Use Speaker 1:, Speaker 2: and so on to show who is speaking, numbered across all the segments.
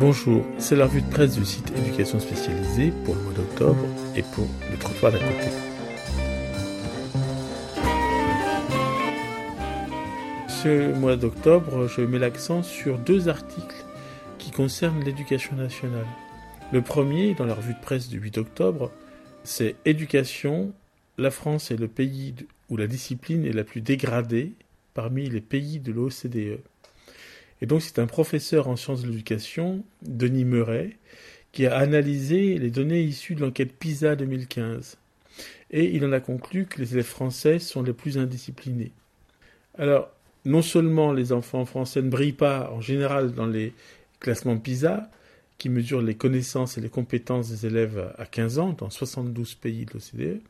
Speaker 1: Bonjour, c'est la revue de presse du site Éducation spécialisée pour le mois d'octobre et pour le trottoir d'à côté. Ce mois d'octobre, je mets l'accent sur deux articles qui concernent l'éducation nationale. Le premier, dans la revue de presse du 8 octobre, c'est Éducation, la France est le pays où la discipline est la plus dégradée parmi les pays de l'OCDE. Et donc c'est un professeur en sciences de l'éducation, Denis Meuret, qui a analysé les données issues de l'enquête PISA 2015. Et il en a conclu que les élèves français sont les plus indisciplinés. Alors, non seulement les enfants français ne brillent pas en général dans les classements PISA, qui mesurent les connaissances et les compétences des élèves à 15 ans dans 72 pays de l'OCDE,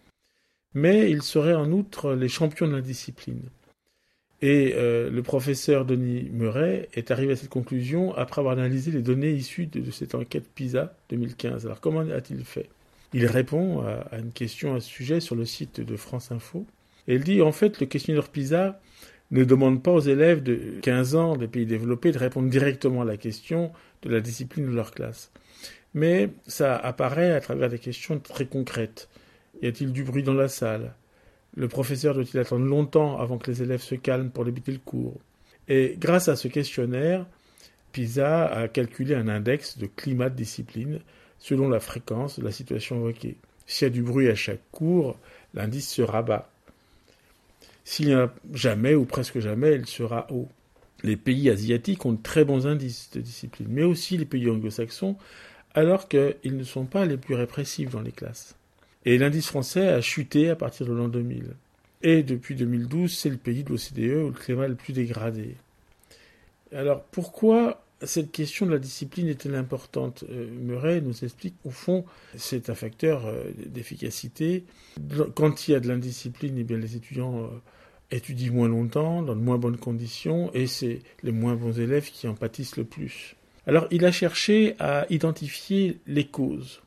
Speaker 1: mais ils seraient en outre les champions de l'indiscipline. Et euh, le professeur Denis Meuret est arrivé à cette conclusion après avoir analysé les données issues de, cette enquête PISA 2015. Alors comment a-t-il fait? Il répond à, à, une question à ce sujet sur le site de France Info. Et il dit en fait le questionnaire PISA ne demande pas aux élèves de 15 ans des pays développés de répondre directement à la question de la discipline de leur classe. Mais ça apparaît à travers des questions très concrètes. Y a-t-il du bruit dans la salle? Le professeur doit-il attendre longtemps avant que les élèves se calment pour débuter le cours? Et grâce à ce questionnaire, PISA a calculé un index de climat de discipline selon la fréquence de la situation évoquée. S'il y a du bruit à chaque cours, l'indice sera bas. S'il n'y en a jamais ou presque jamais, il sera haut. Les pays asiatiques ont de très bons indices de discipline, mais aussi les pays anglo-saxons, alors qu'ils ne sont pas les plus répressifs dans les classes. Et l'indice français a chuté à partir de l'an 2000. Et depuis 2012, c'est le pays de l'OCDE où le climat est le plus dégradé. Alors pourquoi cette question de la discipline est-elle importante? Euh, Murray nous explique au fond c'est un facteur euh, d'efficacité. Quand il y a de l'indiscipline, eh bien les étudiants euh, étudient moins longtemps, dans de moins bonnes conditions, et c'est les moins bons élèves qui en pâtissent le plus. Alors il a cherché à identifier les causes.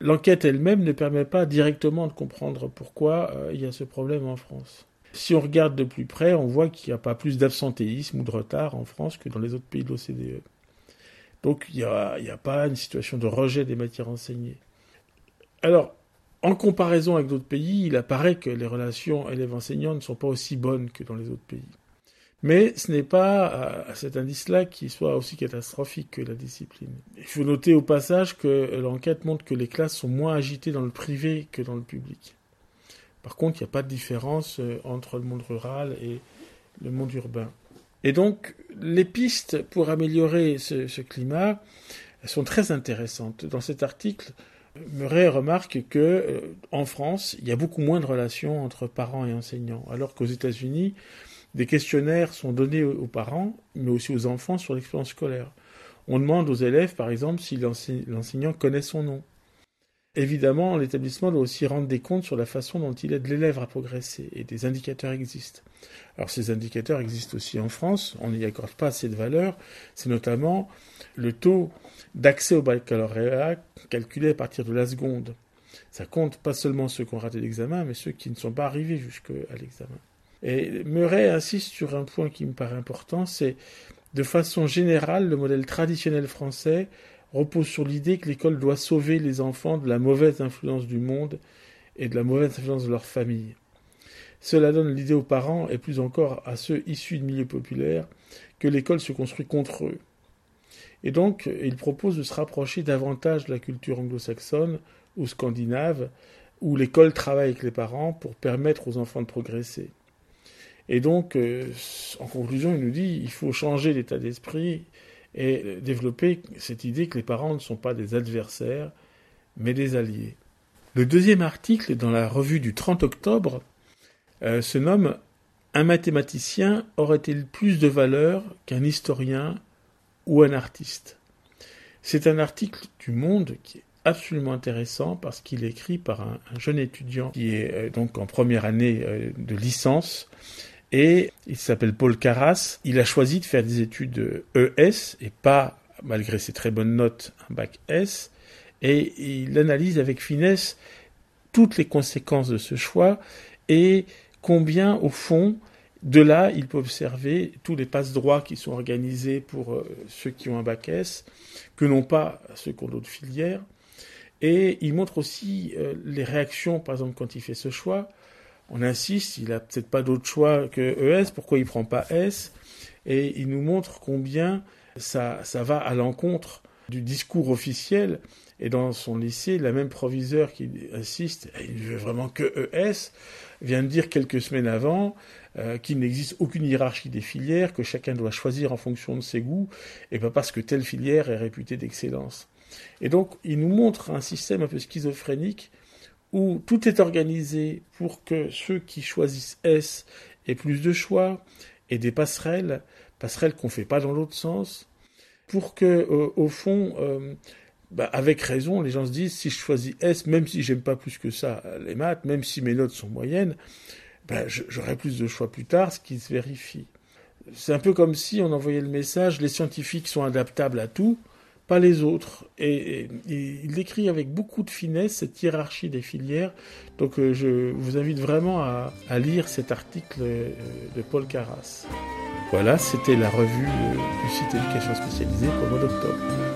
Speaker 1: L'enquête elle-même ne permet pas directement de comprendre pourquoi euh, il y a ce problème en France. Si on regarde de plus près, on voit qu'il n'y a pas plus d'absentéisme ou de retard en France que dans les autres pays de l'OCDE. Donc il n'y a, a, pas une situation de rejet des matières enseignées. Alors, en comparaison avec d'autres pays, il apparaît que les relations élèves-enseignants ne sont pas aussi bonnes que dans les autres pays. Mais ce n'est pas à cet indice-là qui soit aussi catastrophique que la discipline. Il faut noter au passage que l'enquête montre que les classes sont moins agitées dans le privé que dans le public. Par contre, il n'y a pas de différence euh, entre le monde rural et le monde urbain. Et donc, les pistes pour améliorer ce, climat sont très intéressantes. Dans cet article, Murray remarque que euh, en France, il y a beaucoup moins de relations entre parents et enseignants, alors qu'aux États-Unis, des questionnaires sont donnés aux parents, mais aussi aux enfants sur l'expérience scolaire. On demande aux élèves, par exemple, si l'enseignant connaît son nom. Évidemment, l'établissement doit aussi rendre des comptes sur la façon dont il aide l'élève à progresser, et des indicateurs existent. Alors ces indicateurs existent aussi en France, on n'y accorde pas assez de valeur, c'est notamment le taux d'accès au baccalauréat calculé à partir de la seconde. Ça compte pas seulement ceux qui ont raté l'examen, mais ceux qui ne sont pas arrivés jusqu'à l'examen. Et Murray insiste sur un point qui me paraît important, c'est de façon générale, le modèle traditionnel français repose sur l'idée que l'école doit sauver les enfants de la mauvaise influence du monde et de la mauvaise influence de leur famille. Cela donne l'idée aux parents, et plus encore à ceux issus de milieux populaires, que l'école se construit contre eux. Et donc, il propose de se rapprocher davantage de la culture anglo-saxonne ou scandinave, où l'école travaille avec les parents pour permettre aux enfants de progresser. Et donc, euh, en conclusion, il nous dit il faut changer l'état d'esprit et développer cette idée que les parents ne sont pas des adversaires, mais des alliés. Le deuxième article dans la revue du 30 octobre euh, se nomme Un mathématicien aurait-il plus de valeur qu'un historien ou un artiste? C'est un article du Monde qui est absolument intéressant parce qu'il est écrit par un, jeune étudiant qui est euh, donc en première année de licence et il s'appelle Paul Carras. Il a choisi de faire des études ES et pas, malgré ses très bonnes notes, un bac S. Et il analyse avec finesse toutes les conséquences de ce choix et combien, au fond, De là, il peut observer tous les passe-droits qui sont organisés pour euh, ceux qui ont un bac S, que n'ont pas ceux qui ont d'autres filières. Et il montre aussi euh, les réactions, par exemple, quand il fait ce choix. On insiste, il n'a peut-être pas d'autre choix que ES, pourquoi il ne prend pas S? Et il nous montre combien ça, va à l'encontre du discours officiel. Et dans son lycée, la même proviseur qui insiste, il ne veut vraiment que ES, vient de dire quelques semaines avant euh, qu'il n'existe aucune hiérarchie des filières, que chacun doit choisir en fonction de ses goûts, et pas parce que telle filière est réputée d'excellence. Et donc, il nous montre un système un peu schizophrénique où tout est organisé pour que ceux qui choisissent S aient plus de choix et des passerelles, passerelles qu'on ne fait pas dans l'autre sens, pour que, euh, au fond, euh, bah, avec raison, les gens se disent si je choisis S, même si j'aime pas plus que ça les maths, même si mes notes sont moyennes, ben, j'aurai plus de choix plus tard, ce qui se vérifie. C'est un peu comme si on envoyait le message les scientifiques sont adaptables à tout, pas les autres. Et, il décrit avec beaucoup de finesse cette hiérarchie des filières. Donc euh, je vous invite vraiment à, lire cet article euh, de Paul Carras. Voilà, c'était la revue euh, du site éducation spécialisée pour le mois d'octobre.